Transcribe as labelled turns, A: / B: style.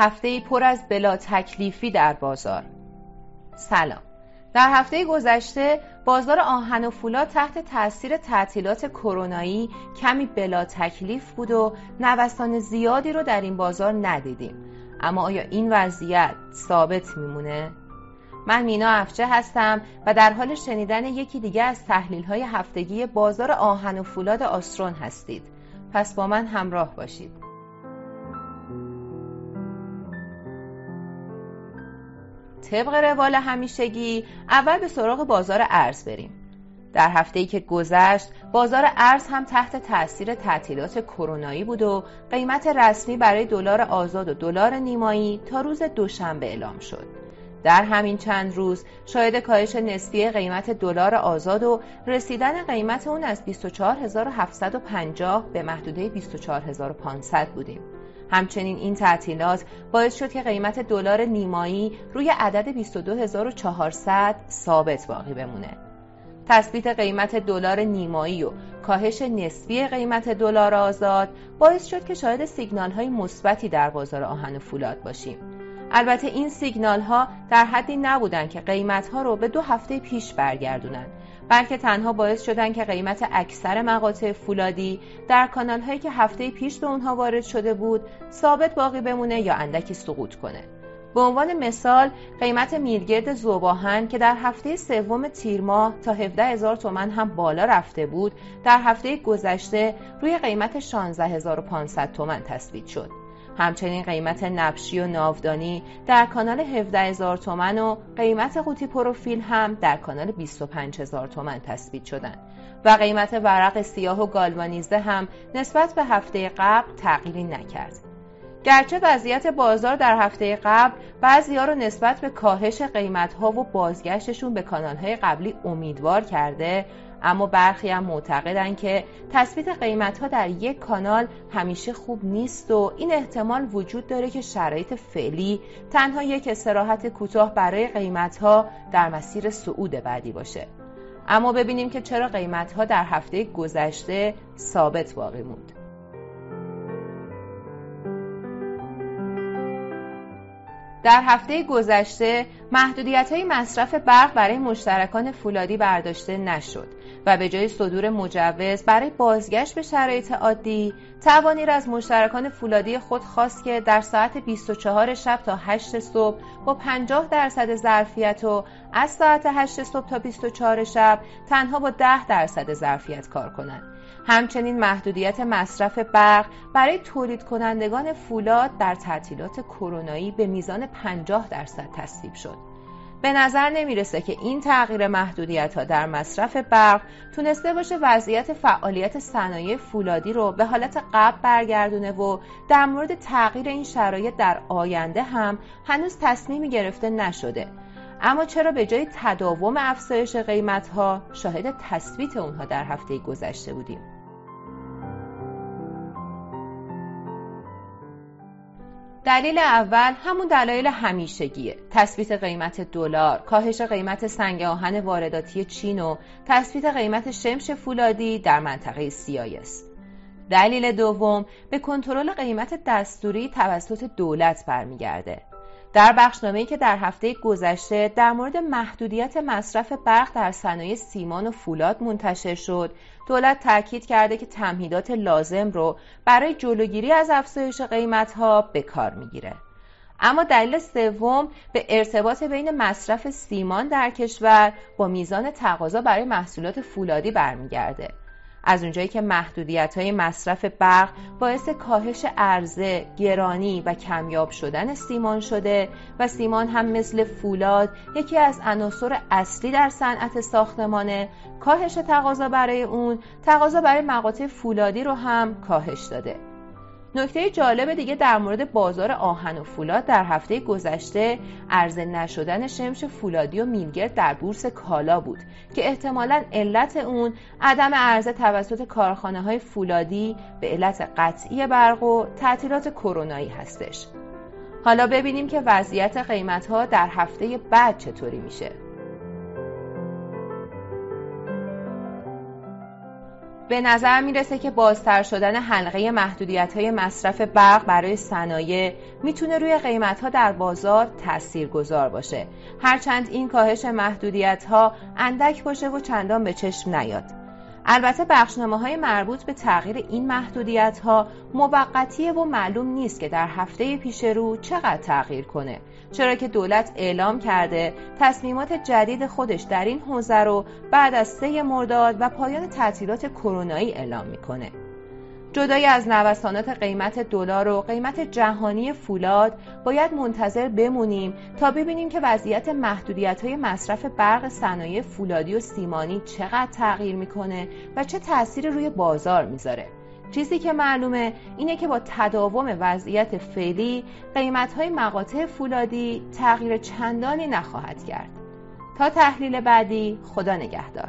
A: هفته پر از بلا تکلیفی در بازار. سلام. در هفته گذشته بازار آهن و فولاد تحت تاثیر تعطیلات کرونایی کمی بلا تکلیف بود و نوسان زیادی رو در این بازار ندیدیم. اما آیا این وضعیت ثابت میمونه؟ من مینا افچه هستم و در حال شنیدن یکی دیگه از تحلیل های هفتگی بازار آهن و فولاد آسترون هستید. پس با من همراه باشید. طبق روال همیشگی اول به سراغ بازار ارز بریم. در هفته‌ای که گذشت بازار ارز هم تحت تاثیر تعطیلات کرونایی بود و قیمت رسمی برای دلار آزاد و دلار نیمایی تا روز دوشنبه اعلام شد. در همین چند روز شاهد کاهش نسبی قیمت دلار آزاد و رسیدن قیمت اون از 24750 به محدوده 24500 بودیم. همچنین این تعطیلات باعث شد که قیمت دلار نیمایی روی عدد 22400 ثابت باقی بمونه. تثبیت قیمت دلار نیمایی و کاهش نسبی قیمت دلار آزاد باعث شد که شاهد سیگنال های مثبتی در بازار آهن و فولاد باشیم. البته این سیگنال ها در حدی نبودند که قیمت ها رو به دو هفته پیش برگردونند بلکه تنها باعث شدن که قیمت اکثر مقاطع فولادی در کانال هایی که هفته پیش به اونها وارد شده بود ثابت باقی بمونه یا اندکی سقوط کنه. به عنوان مثال قیمت میلگرد زوباهن که در هفته سوم تیر ماه تا 17 هزار تومن هم بالا رفته بود در هفته گذشته روی قیمت 16500 تومن تثبیت شد. همچنین قیمت نبشی و ناودانی در کانال 17 هزار تومن و قیمت قوطی پروفیل هم در کانال 25 هزار تومن تثبیت شدند و قیمت ورق سیاه و گالوانیزه هم نسبت به هفته قبل تغییری نکرد. گرچه وضعیت بازار در هفته قبل بعضی ها رو نسبت به کاهش قیمت ها و بازگشتشون به کانال های قبلی امیدوار کرده اما برخی هم معتقدن که تثبیت قیمت ها در یک کانال همیشه خوب نیست و این احتمال وجود داره که شرایط فعلی تنها یک استراحت کوتاه برای قیمت ها در مسیر صعود بعدی باشه. اما ببینیم که چرا قیمت ها در هفته گذشته ثابت باقی موند. در هفته گذشته محدودیت های مصرف برق برای مشترکان فولادی برداشته نشد و به جای صدور مجوز برای بازگشت به شرایط عادی توانیر از مشترکان فولادی خود خواست که در ساعت 24 شب تا 8 صبح با 50 درصد ظرفیت و از ساعت 8 صبح تا 24 شب تنها با 10 درصد ظرفیت کار کنند. همچنین محدودیت مصرف برق برای تولید کنندگان فولاد در تعطیلات کرونایی به میزان 50 درصد تصویب شد. به نظر نمی‌رسه که این تغییر محدودیت ها در مصرف برق تونسته باشه وضعیت فعالیت صنایع فولادی رو به حالت قبل برگردونه و در مورد تغییر این شرایط در آینده هم هنوز تصمیمی گرفته نشده اما چرا به جای تداوم افزایش قیمت ها شاهد تثبیت اونها در هفته گذشته بودیم؟ دلیل اول همون دلایل همیشگیه. تثبیت قیمت دلار کاهش قیمت سنگ آهن وارداتی چین و تثبیت قیمت شمش فولادی در منطقه سیای است. دلیل دوم به کنترل قیمت دستوری توسط دولت برمیگرده. در بخشنامه‌ای که در هفته گذشته در مورد محدودیت مصرف برق در صنایع سیمان و فولاد منتشر شد. دولت تاکید کرده که تمهیدات لازم رو برای جلوگیری از افزایش قیمتها به کار می‌گیره. اما دلیل سوم به ارتباط بین مصرف سیمان در کشور با میزان تقاضا برای محصولات فولادی برمیگرده. از اونجایی که محدودیت های مصرف برق باعث کاهش عرضه، گرانی و کمیاب شدن سیمان شده و سیمان هم مثل فولاد یکی از عناصر اصلی در صنعت ساختمانه کاهش تقاضا برای اون تقاضا برای مقاطع فولادی رو هم کاهش داده. نکته جالب دیگه در مورد بازار آهن و فولاد در هفته گذشته عرضه نشدن شمش فولادی و میلگرد در بورس کالا بود که احتمالا علت اون عدم عرضه توسط کارخانه های فولادی به علت قطعی برق و تعطیلات کرونایی هستش. حالا ببینیم که وضعیت قیمت ها در هفته بعد چطوری میشه. به نظر می‌رسه که بازتر شدن حلقه محدودیت های مصرف برق برای صنایع می‌تونه روی قیمت ها در بازار تأثیر گذار باشه. هرچند این کاهش محدودیت ها اندک باشه و چندان به چشم نیاد. البته بخشنامه های مربوط به تغییر این محدودیت ها موقتیه و معلوم نیست که در هفته پیش رو چقدر تغییر کنه. چرا که دولت اعلام کرده تصمیمات جدید خودش در این حوزه رو بعد از سه مرداد و پایان تعطیلات کرونایی اعلام می‌کنه. جدای از نوسانات قیمت دلار و قیمت جهانی فولاد باید منتظر بمونیم تا ببینیم که وضعیت محدودیت های مصرف برق صنایع فولادی و سیمانی چقدر تغییر می‌کنه و چه تأثیری روی بازار می‌ذاره. چیزی که معلومه اینه که با تداوم وضعیت فعلی قیمت های مقاطع فولادی تغییر چندانی نخواهد کرد. تا تحلیل بعدی خدا نگهدار.